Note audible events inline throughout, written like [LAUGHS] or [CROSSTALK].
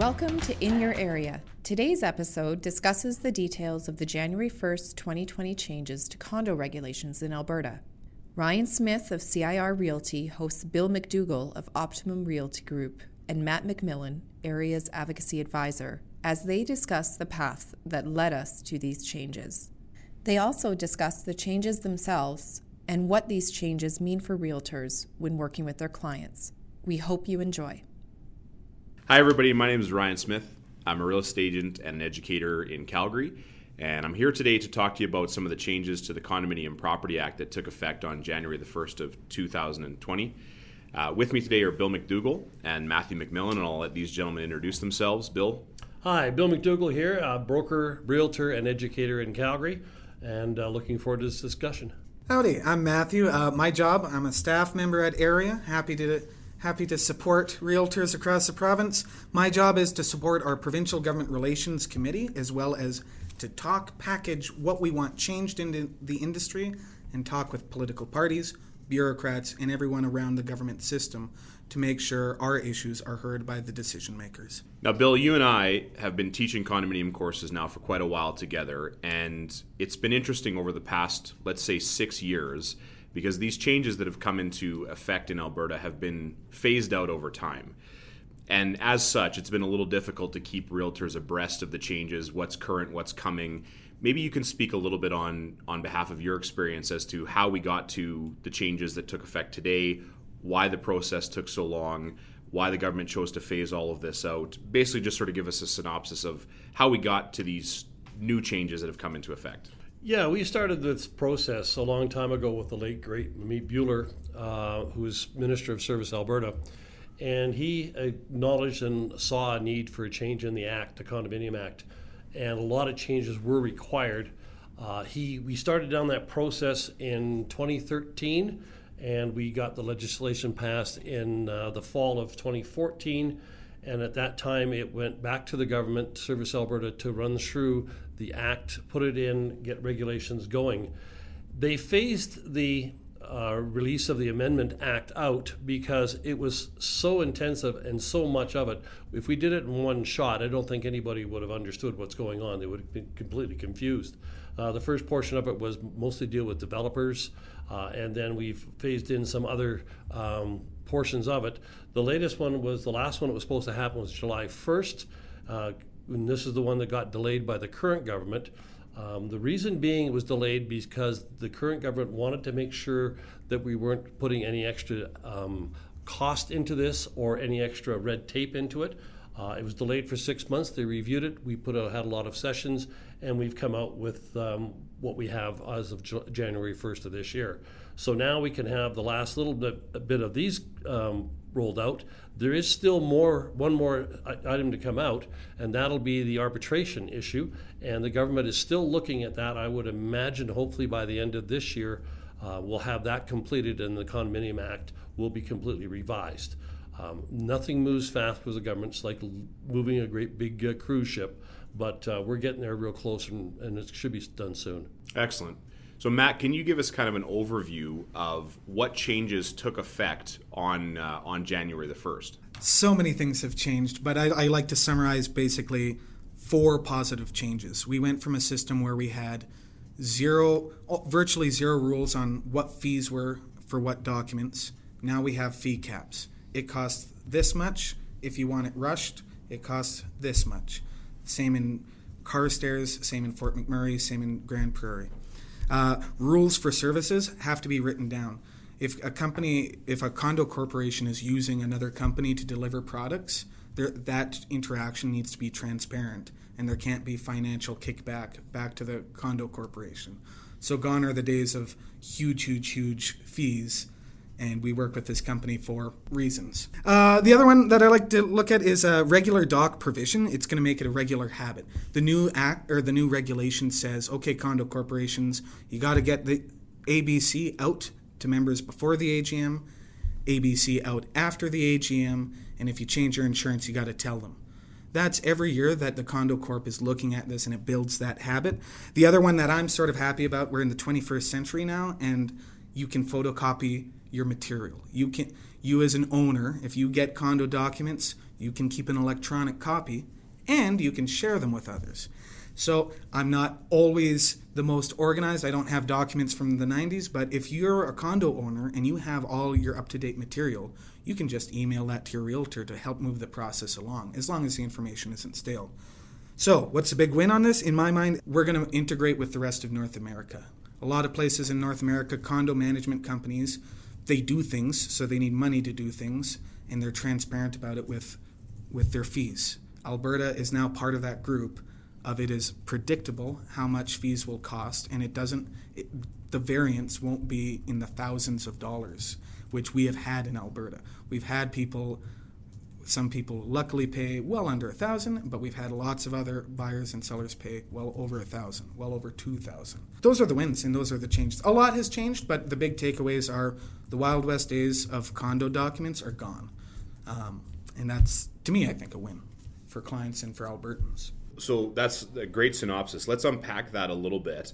Welcome to In Your Area. Today's episode discusses the details of the January 1st, 2020 changes to condo regulations in Alberta. Ryan Smith of CIR Realty hosts Bill MacDougall of Optimum Realty Group and Matt McMillan, Area's advocacy advisor, as they discuss the path that led us to these changes. They also discuss the changes themselves and what these changes mean for realtors when working with their clients. We hope you enjoy. Hi, everybody. My name is Ryan Smith. I'm a real estate agent and an educator in Calgary, and I'm here today to talk to you about some of the changes to the Condominium Property Act that took effect on January the 1st of 2020. Uh, with me today are Bill MacDougall and Matthew McMillan, and I'll let these gentlemen introduce themselves. Bill. Hi, Bill MacDougall here, broker, realtor, and educator in Calgary, and uh, looking forward to this discussion. Howdy, I'm Matthew. Uh, my job, I'm a staff member at Area. Happy to happy to support realtors across the province. My job is to support our provincial government relations committee as well as to talk package what we want changed in the industry and talk with political parties, bureaucrats, and everyone around the government system to make sure our issues are heard by the decision makers. Now, Bill, you and I have been teaching condominium courses now for quite a while together, and it's been interesting over the past, let's say, six years because these changes that have come into effect in Alberta have been phased out over time. And as such, it's been a little difficult to keep realtors abreast of the changes, what's current, what's coming. Maybe you can speak a little bit on on behalf of your experience as to how we got to the changes that took effect today, why the process took so long, why the government chose to phase all of this out. Basically, just sort of give us a synopsis of how we got to these new changes that have come into effect. Yeah, we started this process a long time ago with the late great Manmeet Bhullar, uh, who was Minister of Service Alberta, and he acknowledged and saw a need for a change in the Act, the Condominium Act, and a lot of changes were required. Uh, he we started down that process in 2013, and we got the legislation passed in uh, the fall of 2014. And at that time, it went back to the government, Service Alberta, to run through the act, put it in, get regulations going. They phased the uh, release of the Amendment Act out because it was so intensive and so much of it. If we did it in one shot, I don't think anybody would have understood what's going on. They would have been completely confused. Uh, the first portion of it was mostly deal with developers, uh, and then we've phased in some other um, portions of it. The latest one was the last one that was supposed to happen was July 1st. Uh, and this is the one that got delayed by the current government. Um, the reason being it was delayed because the current government wanted to make sure that we weren't putting any extra um, cost into this or any extra red tape into it. Uh, it was delayed for six months. They reviewed it. We put a, had a lot of sessions, and we've come out with um, what we have as of J- January 1st of this year. So now we can have the last little bit, bit of these um, rolled out. There is still more, one more item to come out, and that'll be the arbitration issue. And the government is still looking at that. I would imagine, hopefully by the end of this year, uh, we'll have that completed, and the Condominium Act will be completely revised. Um, nothing moves fast with the government. It's like moving a great big uh, cruise ship, but uh, we're getting there real close, and, and it should be done soon. Excellent. So, Matt, can you give us kind of an overview of what changes took effect on uh, on January the first? So many things have changed, but I, I like to summarize basically four positive changes. We went from a system where we had zero, virtually zero rules on what fees were for what documents. Now we have fee caps. It costs this much. If you want it rushed, it costs this much. Same in Carstairs, same in Fort McMurray, same in Grande Prairie. Uh, rules for services have to be written down. If a company, if a condo corporation is using another company to deliver products, there, that interaction needs to be transparent, and there can't be financial kickback back to the condo corporation. So gone are the days of huge, huge, huge fees and we work with this company for reasons. Uh, the other one that I like to look at is a regular doc provision. It's going to make it a regular habit. The new act or the new regulation says, okay, condo corporations, you got to get the ABC out to members before the AGM, ABC out after the AGM, and if you change your insurance, you got to tell them. That's every year that the Condo Corp is looking at this and it builds that habit. The other one that I'm sort of happy about, we're in the 21st century now, and you can photocopy your material. You can you as an owner, if you get condo documents, you can keep an electronic copy, and you can share them with others. So I'm not always the most organized. I don't have documents from the 90s, but if you're a condo owner and you have all your up to date material, you can just email that to your realtor to help move the process along, as long as the information isn't stale. So, what's the big win on this? In my mind, we're going to integrate with the rest of North America. A lot of places in North America, condo management companies, they do things, so they need money to do things, and they're transparent about it with, with their fees. Alberta is now part of that group of it is predictable how much fees will cost, and it doesn't. It, the variance won't be in the thousands of dollars, which we have had in Alberta. We've had people, some people luckily pay well under a thousand, but we've had lots of other buyers and sellers pay well over a thousand, well over two thousand. Those are the wins, and those are the changes. A lot has changed, but the big takeaways are the Wild West days of condo documents are gone, um, and that's to me, I think, a win for clients and for Albertans so that's a great synopsis. Let's unpack that a little bit.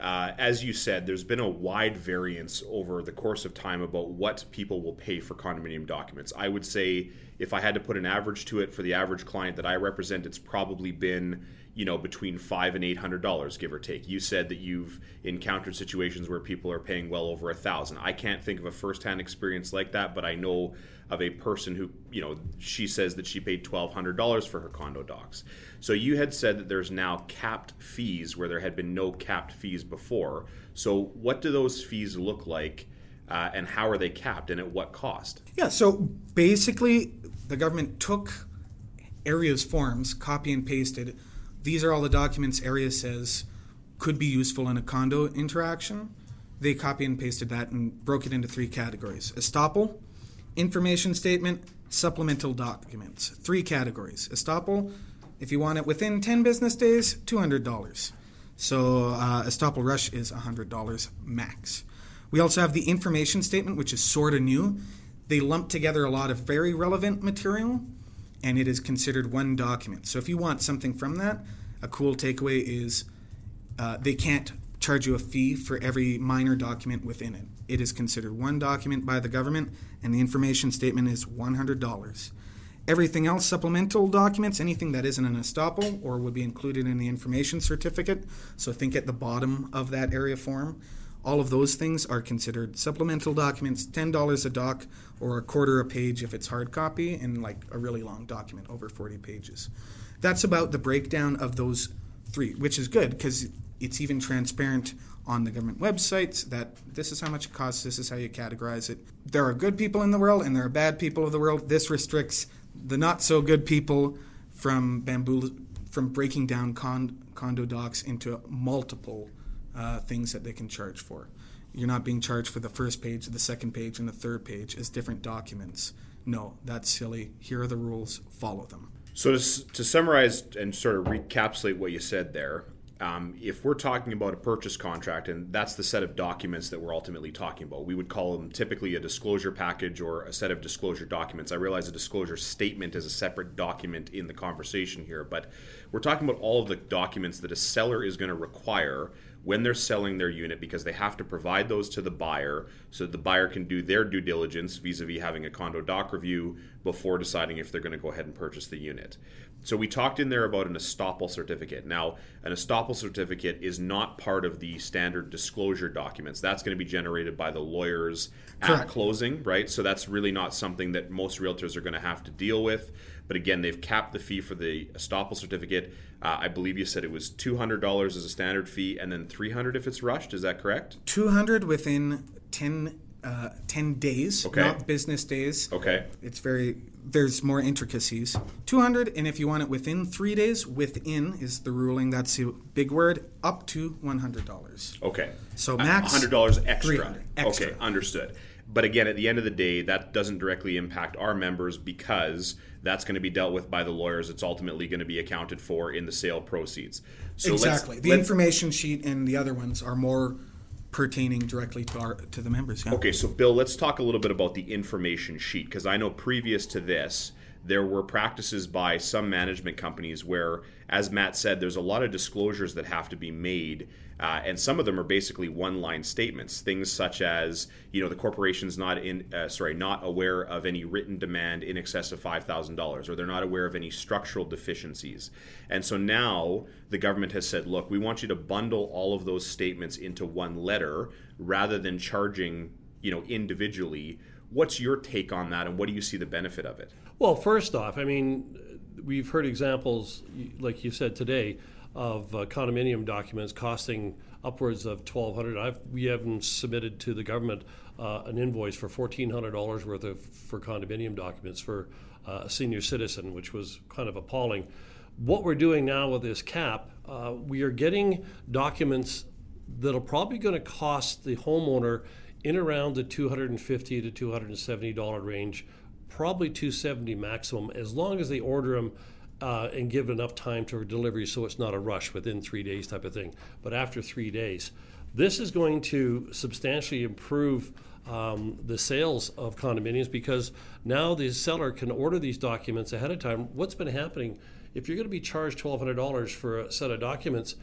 Uh, as you said, there's been a wide variance over the course of time about what people will pay for condominium documents. I would say, if I had to put an average to it for the average client that I represent, it's probably been you know between five and eight hundred dollars, give or take. You said that you've encountered situations where people are paying well over a thousand. I can't think of a firsthand experience like that, but I know of a person who you know she says that she paid twelve hundred dollars for her condo docs. So you had said that there's now capped fees where there had been no capped fees before. So what do those fees look like, uh, and how are they capped, and at what cost? Yeah. So basically, the government took areas forms, copy and pasted. These are all the documents area says could be useful in a condo interaction. They copy and pasted that and broke it into three categories: estoppel, information statement, supplemental documents. Three categories: estoppel if you want it within 10 business days, $200. So uh, Estoppel Rush is $100 max. We also have the information statement, which is sort of new. They lump together a lot of very relevant material, and it is considered one document. So if you want something from that, a cool takeaway is uh, they can't charge you a fee for every minor document within it. It is considered one document by the government, and the information statement is $100. Everything else, supplemental documents, anything that isn't an estoppel or would be included in the information certificate, so think at the bottom of that area form, all of those things are considered supplemental documents, $10 a doc or a quarter a page if it's hard copy, and like a really long document, over 40 pages. That's about the breakdown of those three, which is good because it's even transparent on the government websites that this is how much it costs, this is how you categorize it. There are good people in the world and there are bad people of the world. This restricts the not so good people from bamboo from breaking down con, condo docs into multiple uh, things that they can charge for. You're not being charged for the first page, the second page, and the third page as different documents. No, that's silly. Here are the rules. Follow them. So to, to summarize and sort of recapitulate what you said there, um, if we're talking about a purchase contract, and that's the set of documents that we're ultimately talking about, we would call them typically a disclosure package or a set of disclosure documents. I realize a disclosure statement is a separate document in the conversation here, but we're talking about all of the documents that a seller is going to require when they're selling their unit because they have to provide those to the buyer so the buyer can do their due diligence vis a vis having a condo doc review before deciding if they're going to go ahead and purchase the unit. So we talked in there about an estoppel certificate. Now, an estoppel certificate is not part of the standard disclosure documents. That's going to be generated by the lawyers Correct. at closing, right? So that's really not something that most realtors are going to have to deal with. But again, they've capped the fee for the estoppel certificate. Uh, I believe you said it was two hundred dollars as a standard fee, and then three hundred if it's rushed. Is that correct? Two hundred within ten uh, 10 days, okay. not business days. Okay. It's very, there's more intricacies. 200, and if you want it within three days, within is the ruling. That's the big word, up to $100. Okay. So uh, max $100 extra. extra. Okay, understood. But again, at the end of the day, that doesn't directly impact our members because that's going to be dealt with by the lawyers. It's ultimately going to be accounted for in the sale proceeds. So exactly. the information sheet and the other ones are more pertaining directly to our to the members. Yeah. Okay, so Bill, let's talk a little bit about the information sheet because I know previous to this there were practices by some management companies where, as Matt said, there's a lot of disclosures that have to be made. Uh, and some of them are basically one-line statements. Things such as, you know, the corporation's not in, uh, sorry, not aware of any written demand in excess of five thousand dollars, or they're not aware of any structural deficiencies. And so now the government has said, look, we want you to bundle all of those statements into one letter rather than charging, you know, individually. What's your take on that, and what do you see the benefit of it? Well, first off, I mean, we've heard examples, like you said today, of uh, condominium documents costing upwards of twelve hundred. I've we haven't submitted to the government uh, an invoice for fourteen hundred dollars worth of for condominium documents for uh, a senior citizen, which was kind of appalling. What we're doing now with this cap, uh, we are getting documents that are probably going to cost the homeowner in around the two hundred and fifty to two hundred and seventy dollar range probably 270 maximum as long as they order them uh, and give enough time to delivery so it's not a rush within three days type of thing. But after three days, this is going to substantially improve um, the sales of condominiums because now the seller can order these documents ahead of time. What's been happening? If you're going to be charged $1,200 for a set of documents,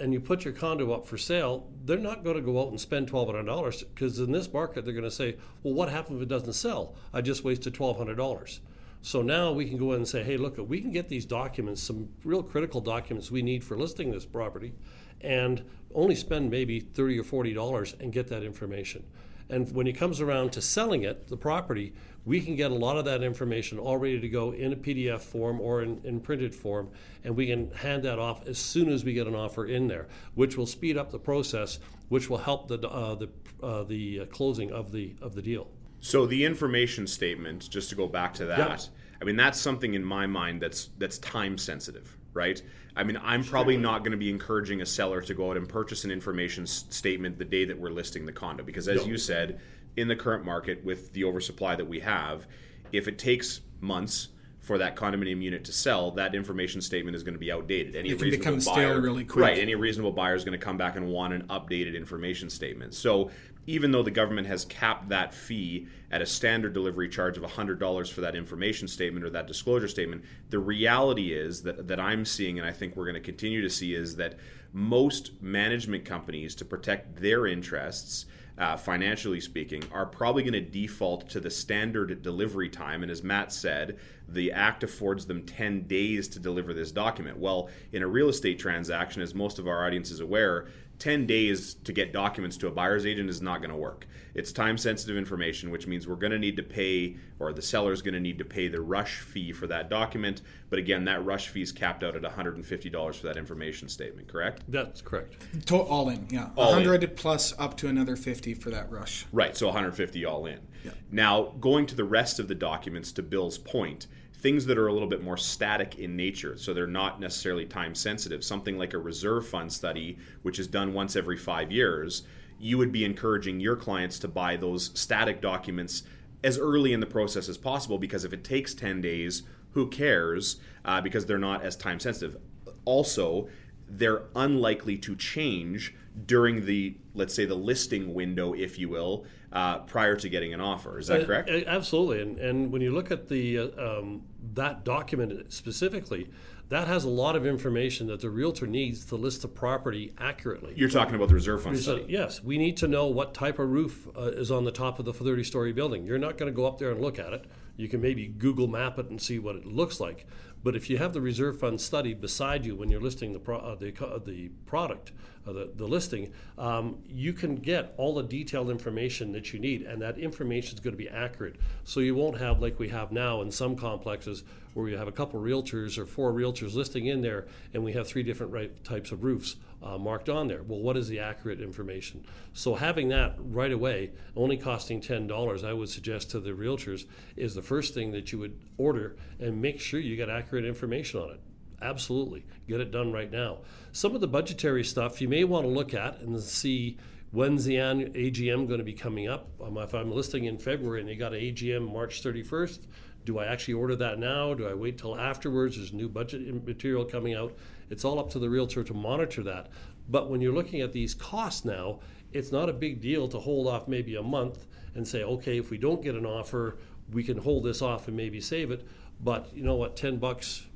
and you put your condo up for sale, they're not going to go out and spend twelve hundred dollars because in this market they're going to say, "Well, what happens if it doesn't sell? I just wasted twelve hundred dollars." So now we can go in and say, "Hey, look, we can get these documents, some real critical documents we need for listing this property, and only spend maybe thirty or forty dollars and get that information." And when it comes around to selling it, the property, we can get a lot of that information all ready to go in a PDF form or in, in, printed form, and we can hand that off as soon as we get an offer in there, which will speed up the process, which will help the uh, the uh, the uh, closing of the of the deal. So the information statement, just to go back to that, yep. I mean that's something in my mind that's that's time sensitive, right? I mean, I'm probably not going to be encouraging a seller to go out and purchase an information s- statement the day that we're listing the condo because, as you said, in the current market with the oversupply that we have, if it takes months for that condominium unit to sell, that information statement is going to be outdated. Any it reasonable buyer, really quick. Right. Any reasonable buyer is going to come back and want an updated information statement. So even though the government has capped that fee at a standard delivery charge of $100 for that information statement or that disclosure statement, the reality is that, that I'm seeing, and I think we're going to continue to see, is that most management companies, to protect their interests, uh, financially speaking, are probably going to default to the standard delivery time. And as Matt said, the Act affords them 10 days to deliver this document. Well, in a real estate transaction, as most of our audience is aware, 10 days to get documents to a buyer's agent is not going to work. It's time sensitive information, which means we're going to need to pay, or the seller is going to need to pay the rush fee for that document. But again, that rush fee is capped out at $150 for that information statement, correct? That's correct. To- all in, yeah. All 100 in. plus up to another 50 for that rush. Right, so 150 all in. Yeah. Now, going to the rest of the documents, to Bill's point, things that are a little bit more static in nature, so they're not necessarily time sensitive. Something like a reserve fund study, which is done once every five years, you would be encouraging your clients to buy those static documents as early in the process as possible because if it takes 10 days, who cares? Uh, because they're not as time sensitive. Also, they're unlikely to change during the, let's say, the listing window, if you will, uh, prior to getting an offer. Is that uh, correct? absolutely. And, and when you look at the uh, um, that document specifically, that has a lot of information that the realtor needs to list the property accurately. You're talking about the reserve fund study. Yes, we need to know what type of roof uh, is on the top of the 30-story building. You're not going to go up there and look at it. You can maybe Google map it and see what it looks like. But if you have the reserve fund study beside you when you're listing the pro- uh, the, uh, the product, uh, the, the listing, um, you can get all the detailed information that you need, and that information is going to be accurate. So you won't have like we have now in some complexes where you have a couple realtors or four realtors listing in there, and we have three different right types of roofs uh, marked on there. Well, what is the accurate information? So having that right away, only costing ten dollars, I would suggest to the realtors is the first thing that you would order, and make sure you get accurate information on it. Absolutely, get it done right now. Some of the budgetary stuff you may want to look at and see when's the AGM going to be coming up. Um, if I'm listing in February and they got an AGM March 31st, do I actually order that now? Do I wait till afterwards? There's new budget material coming out. It's all up to the realtor to monitor that. But when you're looking at these costs now, it's not a big deal to hold off maybe a month and say, okay, if we don't get an offer, we can hold this off and maybe save it. But you know what? Ten bucks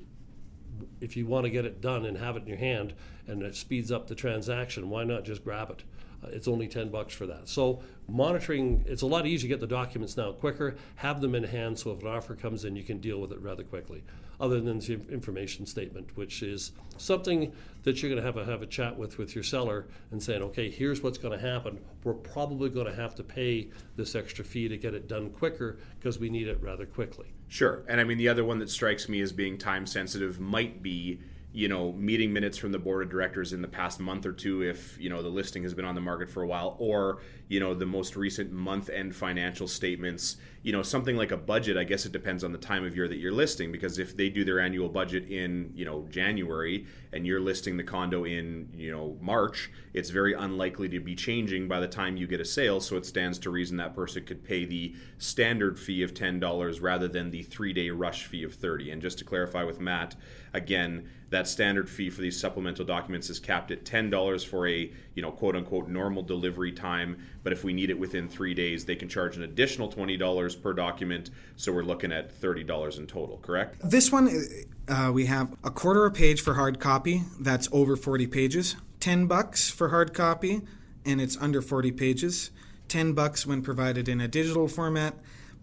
if you want to get it done and have it in your hand and it speeds up the transaction, why not just grab it? Uh, it's only 10 bucks for that. So monitoring, it's a lot easier to get the documents now quicker, have them in hand so if an offer comes in, you can deal with it rather quickly. Other than the information statement, which is something that you're going to have a, have a chat with with your seller and saying, okay, here's what's going to happen. We're probably going to have to pay this extra fee to get it done quicker because we need it rather quickly. Sure. And I mean, the other one that strikes me as being time sensitive might be you know meeting minutes from the board of directors in the past month or two if you know the listing has been on the market for a while or you know the most recent month end financial statements. You know something like a budget i guess it depends on the time of year that you're listing because if they do their annual budget in you know january and you're listing the condo in you know march it's very unlikely to be changing by the time you get a sale so it stands to reason that person could pay the standard fee of $10 rather than the three day rush fee of 30 and just to clarify with matt again that standard fee for these supplemental documents is capped at $10 for a you know quote unquote normal delivery time. But if we need it within three days they can charge an additional $20 per document. So we're looking at $30 in total correct? This one uh, we have a quarter of a page for hard copy. That's over 40 pages 10 bucks for hard copy and it's under 40 pages 10 bucks when provided in a digital format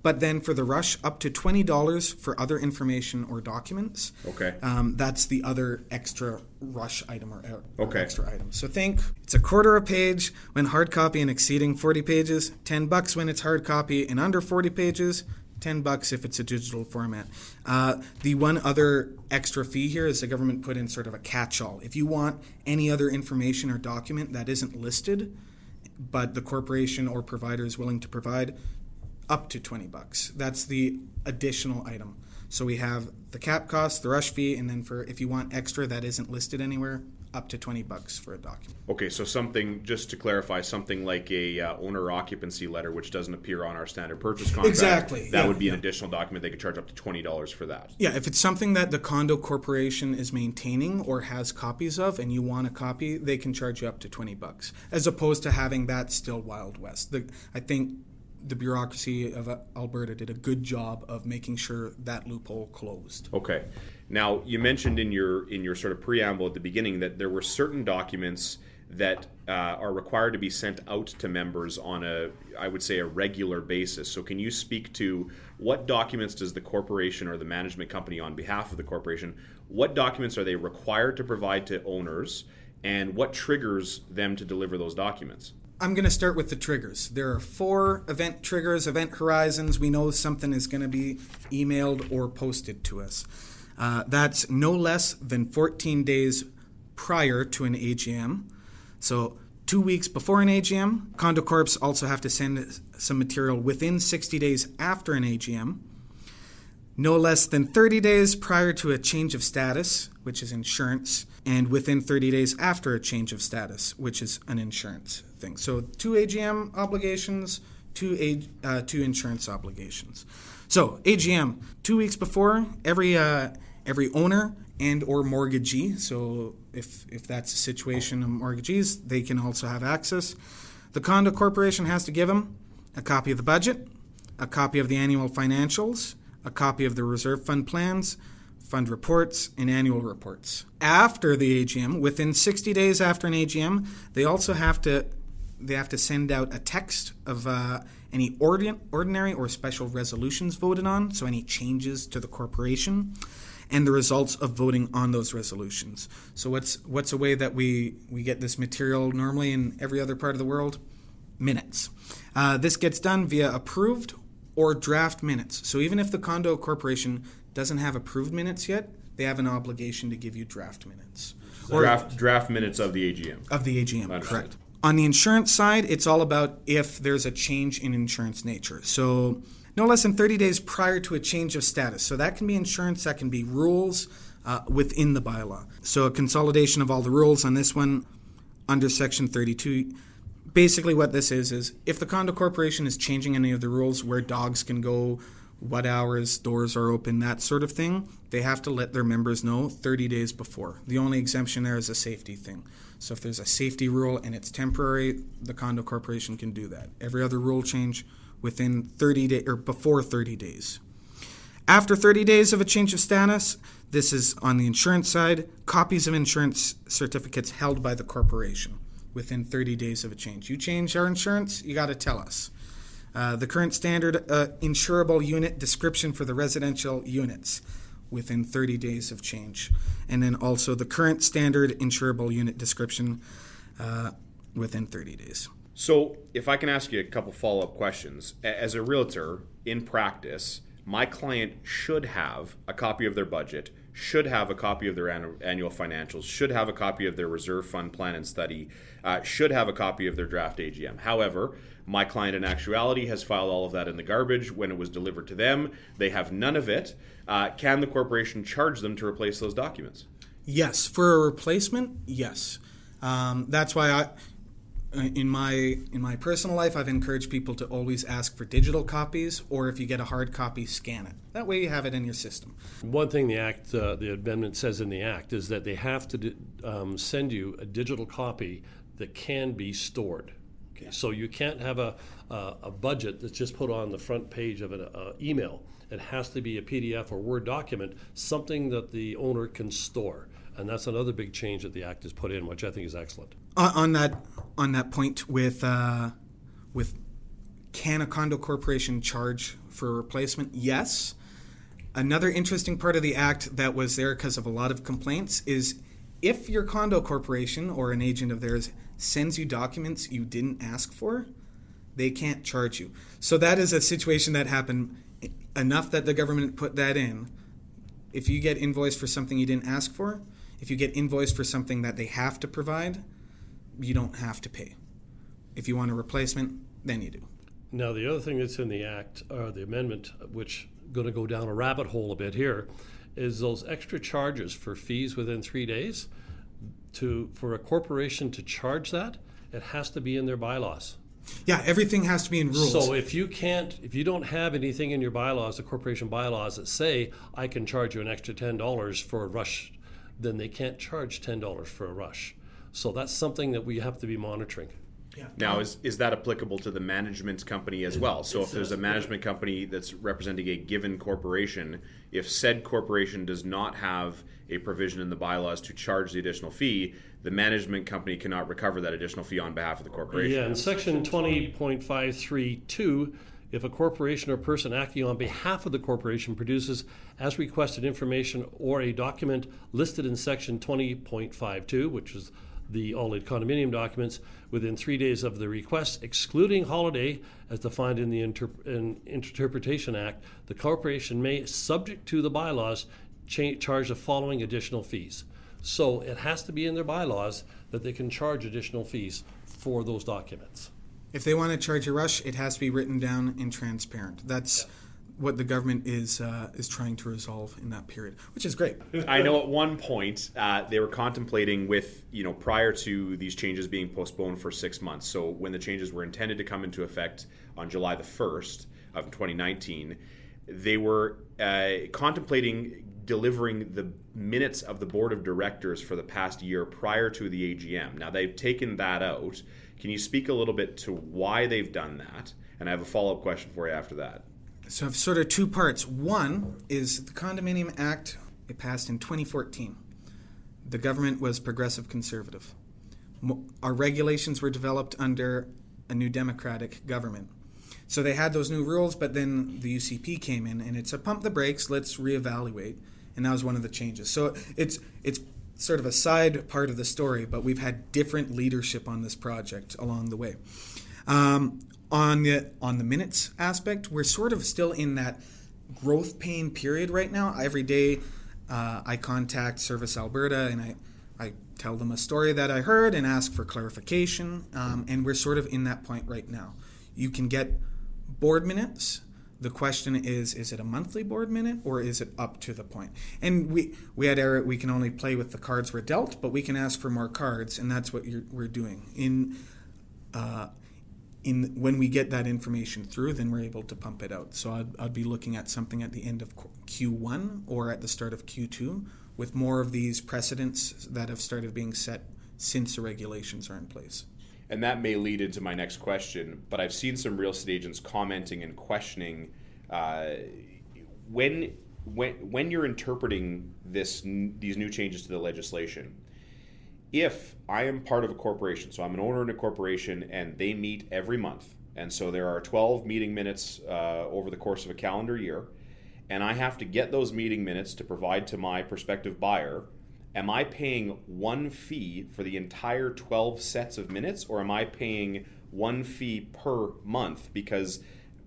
but then for the rush, up to twenty dollars for other information or documents. Okay. Um, that's the other extra rush item or, or okay. extra item. So think it's a quarter a page when hard copy and exceeding forty pages. Ten bucks when it's hard copy and under forty pages. 10 bucks if it's a digital format. Uh, the one other extra fee here is the government put in sort of a catch all. If you want any other information or document that isn't listed, but the corporation or provider is willing to provide, up to 20 bucks. That's the additional item. So we have the cap cost, the rush fee, and then for if you want extra that isn't listed anywhere, up to 20 bucks for a document. Okay, so something just to clarify, something like a uh, owner occupancy letter, which doesn't appear on our standard purchase contract. Exactly. That yeah, would be yeah. an additional document. They could charge up to twenty dollars for that. Yeah, if it's something that the condo corporation is maintaining or has copies of, and you want a copy, they can charge you up to 20 bucks, as opposed to having that still Wild West. The, I think the bureaucracy of Alberta did a good job of making sure that loophole closed. Okay. Now, you mentioned in your in your sort of preamble at the beginning that there were certain documents that uh, are required to be sent out to members on a, I would say, a regular basis. So, can you speak to what documents does the corporation or the management company, on behalf of the corporation, what documents are they required to provide to owners, and what triggers them to deliver those documents? I'm going to start with the triggers. There are four event triggers, event horizons. We know something is going to be emailed or posted to us. Uh, that's no less than 14 days prior to an AGM. So, two weeks before an AGM. Condo Corps also have to send some material within 60 days after an AGM. No less than 30 days prior to a change of status, which is insurance, and within 30 days after a change of status, which is an insurance thing. So two AGM obligations, two a, uh, two insurance obligations. So AGM two weeks before every uh, every owner and or mortgagee. So if if that's a situation of mortgagees, they can also have access. The condo corporation has to give them a copy of the budget, a copy of the annual financials, a copy of the reserve fund plans, fund reports, and annual reports. After the AGM, within 60 days after an AGM, they also have to they have to send out a text of uh, any ordinary or special resolutions voted on, so any changes to the corporation, and the results of voting on those resolutions. So what's what's a way that we we get this material normally in every other part of the world? Minutes. Uh, this gets done via approved or draft minutes. So even if the condo corporation doesn't have approved minutes yet, they have an obligation to give you draft minutes. Or draft draft minutes of the AGM. Of the AGM, correct. On the insurance side, it's all about if there's a change in insurance nature. So, no less than 30 days prior to a change of status. So, that can be insurance, that can be rules uh, within the bylaw. So, a consolidation of all the rules on this one under Section 32. Basically, what this is is if the condo corporation is changing any of the rules where dogs can go, what hours doors are open, that sort of thing, they have to let their members know 30 days before. The only exemption there is a safety thing. So if there's a safety rule and it's temporary, the condo corporation can do that. Every other rule change within 30 days or before 30 days. After 30 days of a change of status, this is on the insurance side, copies of insurance certificates held by the corporation within 30 days of a change. You change our insurance, you got to tell us. Uh, the current standard uh, insurable unit description for the residential units within 30 days of change. And then also the current standard insurable unit description uh, within 30 days. So, if I can ask you a couple follow up questions, as a realtor in practice, my client should have a copy of their budget, should have a copy of their annual financials, should have a copy of their reserve fund plan and study, uh, should have a copy of their draft AGM. However, my client in actuality has filed all of that in the garbage when it was delivered to them. They have none of it. Uh, can the corporation charge them to replace those documents? Yes. For a replacement, yes. Um, that's why I, uh, in my in my personal life, I've encouraged people to always ask for digital copies, or if you get a hard copy, scan it. That way, you have it in your system. One thing the act, uh, the amendment says in the act, is that they have to um, send you a digital copy that can be stored. Okay, so you can't have a, a, budget that's just put on the front page of an uh, email. It has to be a PDF or Word document, something that the owner can store. And that's another big change that the act has put in, which I think is excellent. Uh, on that on that point, with uh, with can a condo corporation charge for replacement? Yes. Another interesting part of the act that was there because of a lot of complaints is if your condo corporation or an agent of theirs sends you documents you didn't ask for, they can't charge you. So that is a situation that happened enough that the government put that in. If you get invoiced for something you didn't ask for, if you get invoiced for something that they have to provide, you don't have to pay. If you want a replacement, then you do. Now, the other thing that's in the act, or the amendment, which going to go down a rabbit hole a bit here, is those extra charges for fees within three days. To for a corporation to charge that, it has to be in their bylaws. Yeah, everything has to be in rules. So if you can't, if you don't have anything in your bylaws, the corporation bylaws that say I can charge you an extra ten dollars for a rush then they can't charge $10 for a rush. So that's something that we have to be monitoring. Yeah. Now, is, is that applicable to the management company as well? So, if there's a management company that's representing a given corporation, if said corporation does not have a provision in the bylaws to charge the additional fee, the management company cannot recover that additional fee on behalf of the corporation. Yeah, in section 20.532, if a corporation or person acting on behalf of the corporation produces as requested information or a document listed in section 20.52, which is the all aid condominium documents, within three days of the request, excluding holiday as defined in the Inter- in Interpretation Act, the corporation may, subject to the bylaws, cha- charge the following additional fees. So it has to be in their bylaws that they can charge additional fees for those documents. If they want to charge a rush, it has to be written down and transparent. That's what the government is uh, is trying to resolve in that period, which is great. I know at one point uh, they were contemplating with you know prior to these changes being postponed for six months. So when the changes were intended to come into effect on July the first of 2019, they were uh, contemplating delivering the minutes of the board of directors for the past year prior to the AGM. Now they've taken that out can you speak a little bit to why they've done that? And I have a follow up question for you after that. So, I have sort of two parts. One is the Condominium Act, it passed in 2014. The government was progressive conservative. Our regulations were developed under a new democratic government. So they had those new rules, but then the UCP came in and it's a pump the brakes, let's reevaluate. And that was one of the changes. So it's it's sort of a side part of the story, but we've had different leadership on this project along the way. Um, on the on the minutes aspect, we're sort of still in that growth pain period right now. Every day, uh, I contact Service Alberta and I I tell them a story that I heard and ask for clarification. Um, and we're sort of in that point right now. You can get board minutes the question is is it a monthly board minute or is it up to the point? and we we had Eric we can only play with the cards we're dealt but we can ask for more cards and that's what we're doing in uh, in when we get that information through then we're able to pump it out so I'd, I'd be looking at something at the end of q1 or at the start of q2 with more of these precedents that have started being set since the regulations are in place and that may lead into my next question. But I've seen some real estate agents commenting and questioning uh, when when when you're interpreting this these new changes to the legislation, if I am part of a corporation, so I'm an owner in a corporation, and they meet every month, and so there are 12 meeting minutes uh, over the course of a calendar year, and I have to get those meeting minutes to provide to my prospective buyer. Am I paying one fee for the entire 12 sets of minutes, or am I paying one fee per month? Because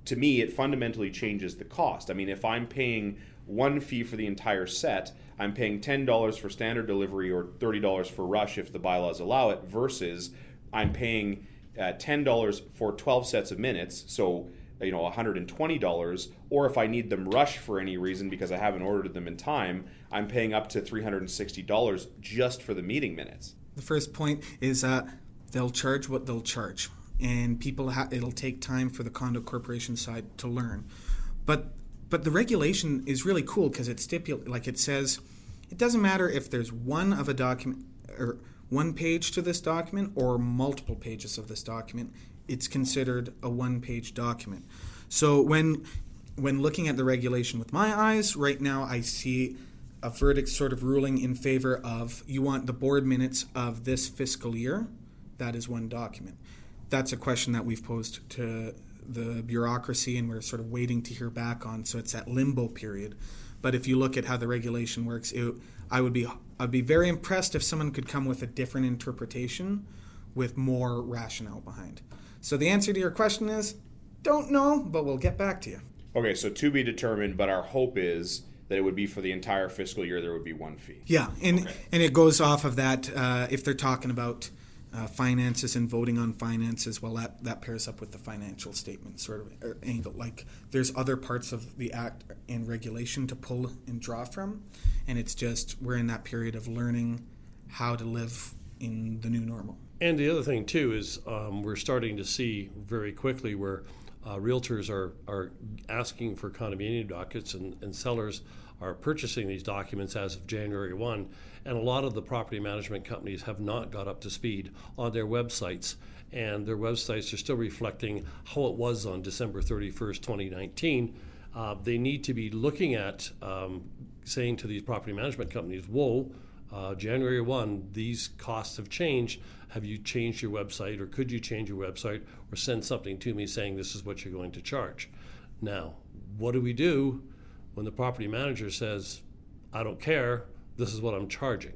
to me, it fundamentally changes the cost. I mean, if I'm paying one fee for the entire set, I'm paying $10 for standard delivery or $30 for rush if the bylaws allow it, versus I'm paying uh, $10 for 12 sets of minutes, so you know $120 or if I need them rush for any reason because I haven't ordered them in time, I'm paying up to $360 just for the meeting minutes. The first point is uh, they'll charge what they'll charge and people ha- it'll take time for the condo corporation side to learn. But but the regulation is really cool because it stipulates like it says it doesn't matter if there's one of a document or one page to this document or multiple pages of this document it's considered a one page document. So when when looking at the regulation with my eyes right now i see a verdict sort of ruling in favor of you want the board minutes of this fiscal year? That is one document. That's a question that we've posed to the bureaucracy and we're sort of waiting to hear back on. So it's that limbo period. But if you look at how the regulation works, it, I would be I'd be very impressed if someone could come with a different interpretation with more rationale behind. So the answer to your question is don't know, but we'll get back to you. Okay, so to be determined, but our hope is that it would be for the entire fiscal year there would be one fee. Yeah, and okay. and it goes off of that uh, if they're talking about uh, finances and voting on finances, well, that, that pairs up with the financial statement sort of er, angle. Like there's other parts of the act and regulation to pull and draw from, and it's just we're in that period of learning how to live in the new normal. And the other thing too is um, we're starting to see very quickly where uh, realtors are are asking for condominium dockets and, and sellers are purchasing these documents as of January 1 and a lot of the property management companies have not got up to speed on their websites. And their websites are still reflecting how it was on December 31st, 2019. Uh, they need to be looking at um, saying to these property management companies, whoa, uh, January 1, these costs have changed. Have you changed your website, or could you change your website, or send something to me saying this is what you're going to charge? Now, what do we do when the property manager says, I don't care, this is what I'm charging.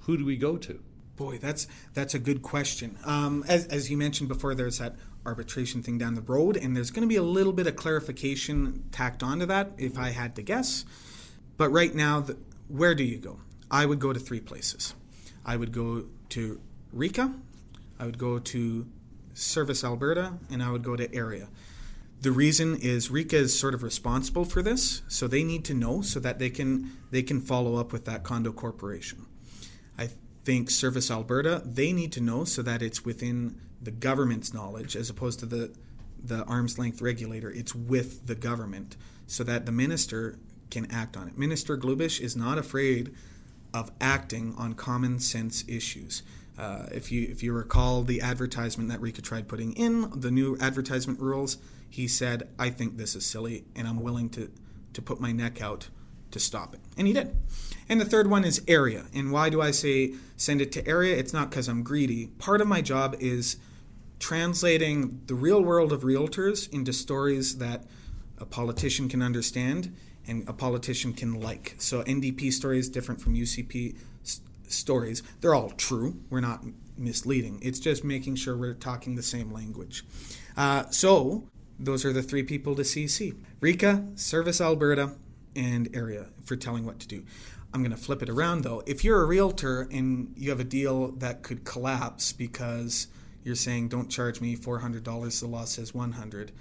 Who do we go to? Boy, that's that's a good question. Um, as, as you mentioned before, there's that arbitration thing down the road, and there's going to be a little bit of clarification tacked onto that, if I had to guess. But right now, the, where do you go? I would go to three places. I would go to RECA, I would go to Service Alberta, and I would go to Area. The reason is RECA is sort of responsible for this, so they need to know so that they can they can follow up with that condo corporation. I think Service Alberta they need to know so that it's within the government's knowledge as opposed to the the arm's length regulator. It's with the government so that the minister can act on it. Minister Glubish is not afraid of acting on common sense issues. Uh, if you if you recall the advertisement that RECA tried putting in the new advertisement rules, he said, I think this is silly and I'm willing to, to put my neck out to stop it. And he did. And the third one is area. And why do I say send it to area? It's not because I'm greedy. Part of my job is translating the real world of realtors into stories that a politician can understand and a politician can like. So NDP stories different from UCP stories. They're all true. We're not misleading. It's just making sure we're talking the same language. Uh, so those are the three people to CC RECA, Service Alberta, and Area for telling what to do. I'm going to flip it around though. If you're a realtor and you have a deal that could collapse because you're saying don't charge me $400, the law says 100,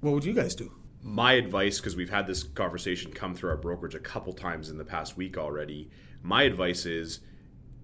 what would you guys do? My advice, because we've had this conversation come through our brokerage a couple times in the past week already, my advice is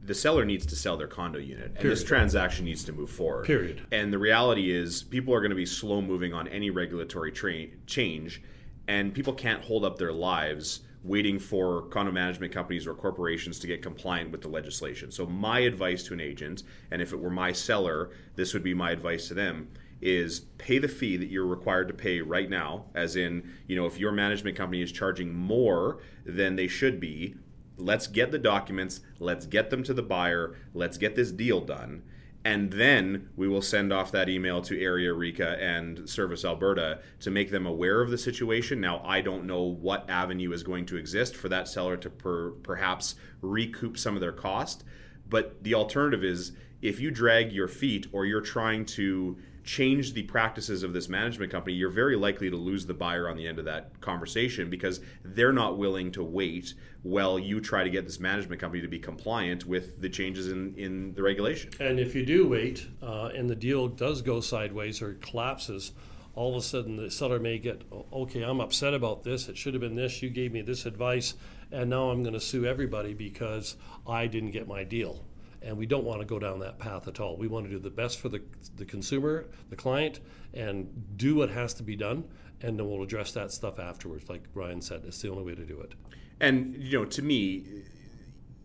the seller needs to sell their condo unit and this transaction needs to move forward. Period. And the reality is people are going to be slow moving on any regulatory tra- change and people can't hold up their lives waiting for condo management companies or corporations to get compliant with the legislation. So my advice to an agent and if it were my seller, this would be my advice to them is pay the fee that you're required to pay right now, as in, you know, if your management company is charging more than they should be, let's get the documents, let's get them to the buyer, let's get this deal done. And then we will send off that email to Area RECA and Service Alberta to make them aware of the situation. Now, I don't know what avenue is going to exist for that seller to per, perhaps recoup some of their cost. But the alternative is if you drag your feet or you're trying to change the practices of this management company, you're very likely to lose the buyer on the end of that conversation because they're not willing to wait while you try to get this management company to be compliant with the changes in, in the regulation. And if you do wait uh, and the deal does go sideways or collapses, all of a sudden the seller may get, okay, I'm upset about this. It should have been this. You gave me this advice, and now I'm going to sue everybody because I didn't get my deal and we don't want to go down that path at all. We want to do the best for the, the consumer, the client, and do what has to be done, and then we'll address that stuff afterwards. Like Ryan said, it's the only way to do it. And you know, to me,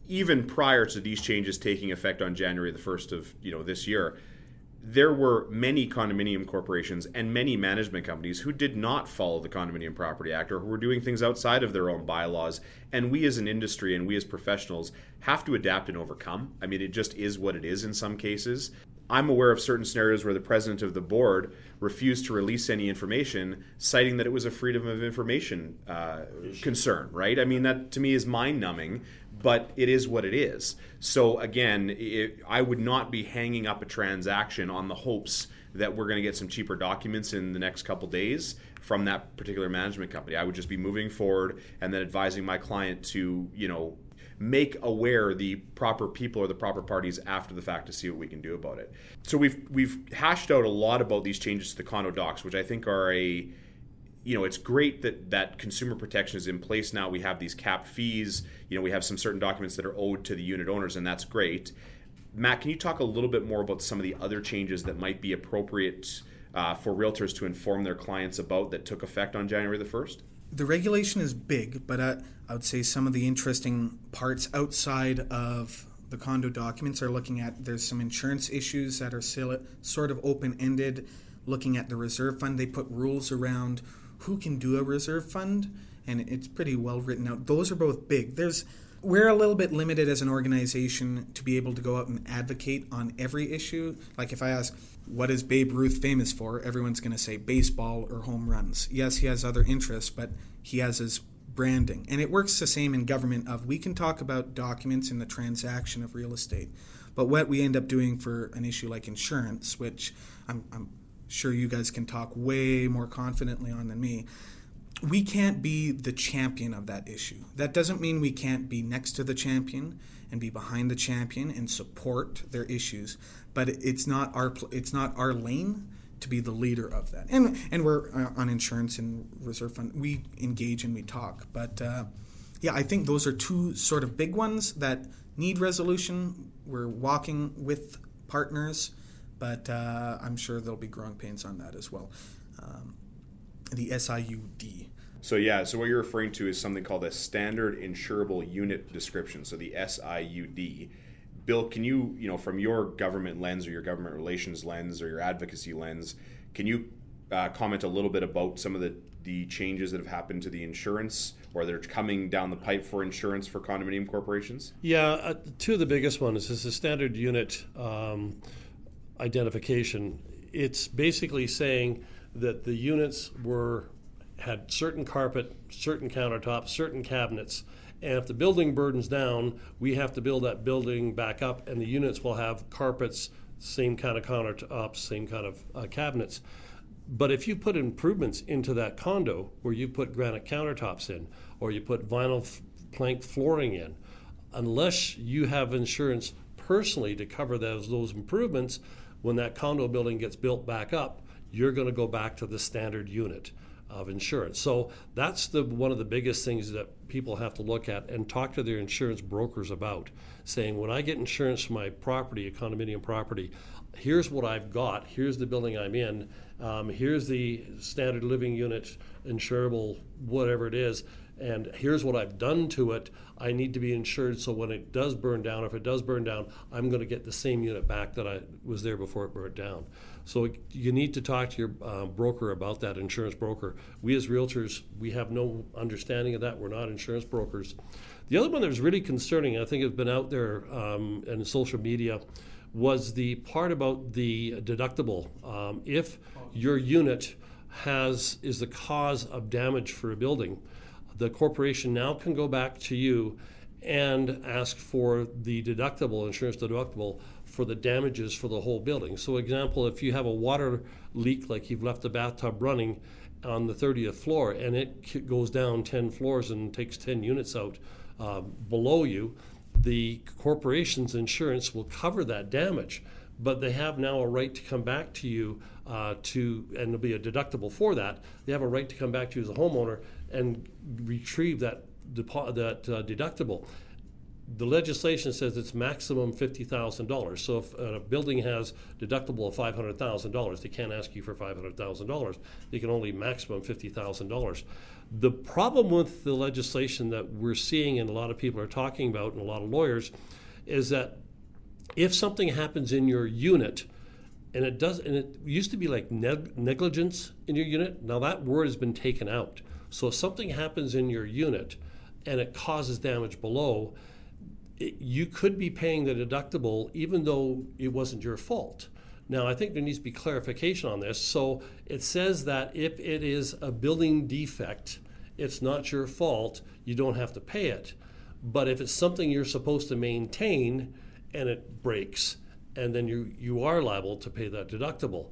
even prior to these changes taking effect on January the first of you know this year, there were many condominium corporations and many management companies who did not follow the Condominium Property Act or who were doing things outside of their own bylaws. And we as an industry and we as professionals have to adapt and overcome. I mean, it just is what it is in some cases. I'm aware of certain scenarios where the president of the board refused to release any information, citing that it was a freedom of information uh, concern, right? I mean, that to me is mind numbing but it is what it is. So again, it, I would not be hanging up a transaction on the hopes that we're going to get some cheaper documents in the next couple days from that particular management company. I would just be moving forward and then advising my client to, you know, make aware the proper people or the proper parties after the fact to see what we can do about it. So we've we've hashed out a lot about these changes to the condo docs, which I think are a you know, it's great that that consumer protection is in place now. We have these cap fees. You know, we have some certain documents that are owed to the unit owners, and that's great. Matt, can you talk a little bit more about some of the other changes that might be appropriate uh, for realtors to inform their clients about that took effect on January the 1st? The regulation is big, but uh, I would say some of the interesting parts outside of the condo documents are looking at there's some insurance issues that are still sort of open ended. Looking at the reserve fund, they put rules around who can do a reserve fund, and it's pretty well written out. Those are both big. There's we're a little bit limited as an organization to be able to go out and advocate on every issue. Like if I ask, what is Babe Ruth famous for? Everyone's going to say baseball or home runs. Yes, he has other interests, but he has his branding. And it works the same in government of we can talk about documents in the transaction of real estate. But what we end up doing for an issue like insurance, which I'm, I'm sure you guys can talk way more confidently on than me. We can't be the champion of that issue. That doesn't mean we can't be next to the champion and be behind the champion and support their issues, but it's not our it's not our lane to be the leader of that. And and we're uh, on insurance and reserve fund. We engage and we talk, but uh, yeah, I think those are two sort of big ones that need resolution. We're walking with partners but uh, I'm sure there'll be growing pains on that as well. Um, the SIUD. So yeah, so what you're referring to is something called a standard insurable unit description. So the SIUD. Bill, can you, you know, from your government lens or your government relations lens or your advocacy lens, can you uh, comment a little bit about some of the, the changes that have happened to the insurance or that are coming down the pipe for insurance for condominium corporations? Yeah, uh, two of the biggest ones is the standard unit. Um, identification, it's basically saying that the units were had certain carpet, certain countertops, certain cabinets, and if the building burdens down, we have to build that building back up, and the units will have carpets, same kind of countertops, same kind of uh, cabinets. But if you put improvements into that condo where you put granite countertops in, or you put vinyl f- plank flooring in, unless you have insurance personally to cover those, those improvements, when that condo building gets built back up, you're going to go back to the standard unit of insurance. So that's the one of the biggest things that people have to look at and talk to their insurance brokers about, saying when I get insurance for my property, a condominium property, here's what I've got, here's the building I'm in, um, here's the standard living unit, insurable, whatever it is, and here's what I've done to it. I need to be insured so when it does burn down, if it does burn down, I'm going to get the same unit back that I was there before it burnt down. So you need to talk to your uh, broker about that, insurance broker. We as realtors, we have no understanding of that. We're not insurance brokers. The other one that was really concerning, I think has been out there um, in social media, was the part about the deductible. Um, if your unit has is the cause of damage for a building, the corporation now can go back to you and ask for the deductible, insurance deductible, for the damages for the whole building. So, example, if you have a water leak, like you've left the bathtub running on the 30th floor and it goes down 10 floors and takes 10 units out uh, below you, the corporation's insurance will cover that damage. But they have now a right to come back to you uh, to, and there'll be a deductible for that. They have a right to come back to you as a homeowner and retrieve that that uh, deductible. The legislation says it's maximum fifty thousand dollars. So if uh, a building has deductible of five hundred thousand dollars, they can't ask you for five hundred thousand dollars. They can only maximum fifty thousand dollars. The problem with the legislation that we're seeing and a lot of people are talking about, and a lot of lawyers, is that if something happens in your unit, and it does, and it used to be like neg- negligence in your unit. Now that word has been taken out. So if something happens in your unit and it causes damage below, it, you could be paying the deductible even though it wasn't your fault. Now, I think there needs to be clarification on this. So it says that if it is a building defect, it's not your fault, you don't have to pay it. But if it's something you're supposed to maintain and it breaks, and then you, you are liable to pay that deductible.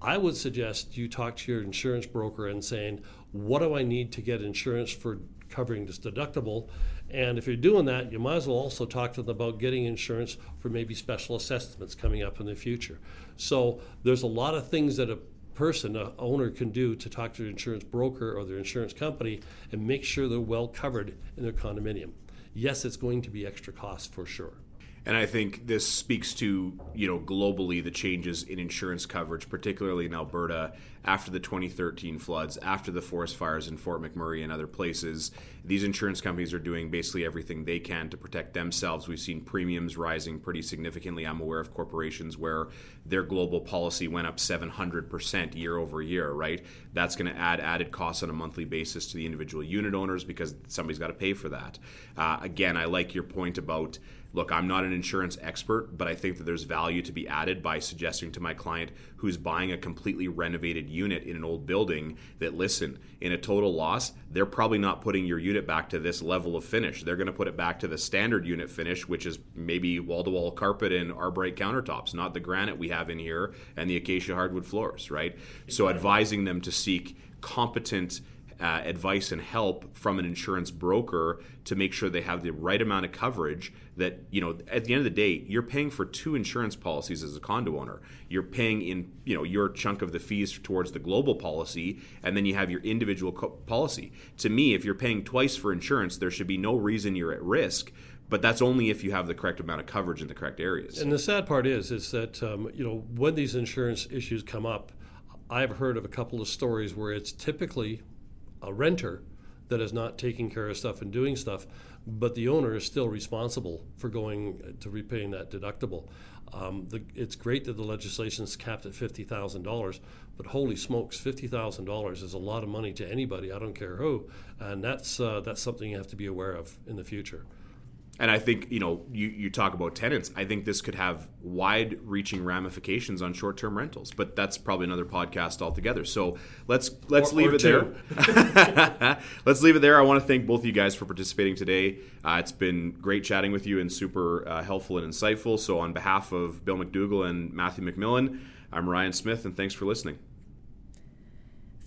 I would suggest you talk to your insurance broker and saying, what do I need to get insurance for covering this deductible? And if you're doing that, you might as well also talk to them about getting insurance for maybe special assessments coming up in the future. So there's a lot of things that a person, a owner, can do to talk to their insurance broker or their insurance company and make sure they're well covered in their condominium. Yes, it's going to be extra cost for sure. And I think this speaks to, you know, globally the changes in insurance coverage, particularly in Alberta after the 2013 floods, after the forest fires in Fort McMurray and other places. These insurance companies are doing basically everything they can to protect themselves. We've seen premiums rising pretty significantly. I'm aware of corporations where their global policy went up 700% year over year, right? That's going to add added costs on a monthly basis to the individual unit owners because somebody's got to pay for that. Uh, again, I like your point about look, I'm not an insurance expert, but I think that there's value to be added by suggesting to my client who's buying a completely renovated unit in an old building that, listen, in a total loss, they're probably not putting your unit back to this level of finish. They're going to put it back to the standard unit finish, which is maybe wall to wall carpet and Arborite countertops, not the granite we have in here and the acacia hardwood floors, right? So advising them to seek competent uh, advice and help from an insurance broker to make sure they have the right amount of coverage that you know at the end of the day you're paying for two insurance policies as a condo owner you're paying in you know your chunk of the fees towards the global policy and then you have your individual co- policy to me if you're paying twice for insurance there should be no reason you're at risk but that's only if you have the correct amount of coverage in the correct areas. And the sad part is, is that um, you know when these insurance issues come up, I've heard of a couple of stories where it's typically a renter that is not taking care of stuff and doing stuff, but the owner is still responsible for going to repaying that deductible. Um, the, it's great that the legislation is capped at fifty thousand dollars, but holy smokes, fifty thousand dollars is a lot of money to anybody. I don't care who, and that's uh, that's something you have to be aware of in the future. And I think you know you, you talk about tenants. I think this could have wide-reaching ramifications on short-term rentals, but that's probably another podcast altogether. So let's let's Or- leave or it two. there. [LAUGHS] let's leave it there. I want to thank both of you guys for participating today. Uh, it's been great chatting with you and super uh, helpful and insightful. So on behalf of Bill MacDougall and Matthew McMillan, I'm Ryan Smith, and thanks for listening.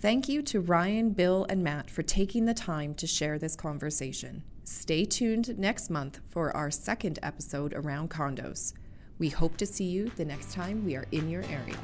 Thank you to Ryan, Bill, and Matt for taking the time to share this conversation. Stay tuned next month for our second episode around condos. We hope to see you the next time we are in your area.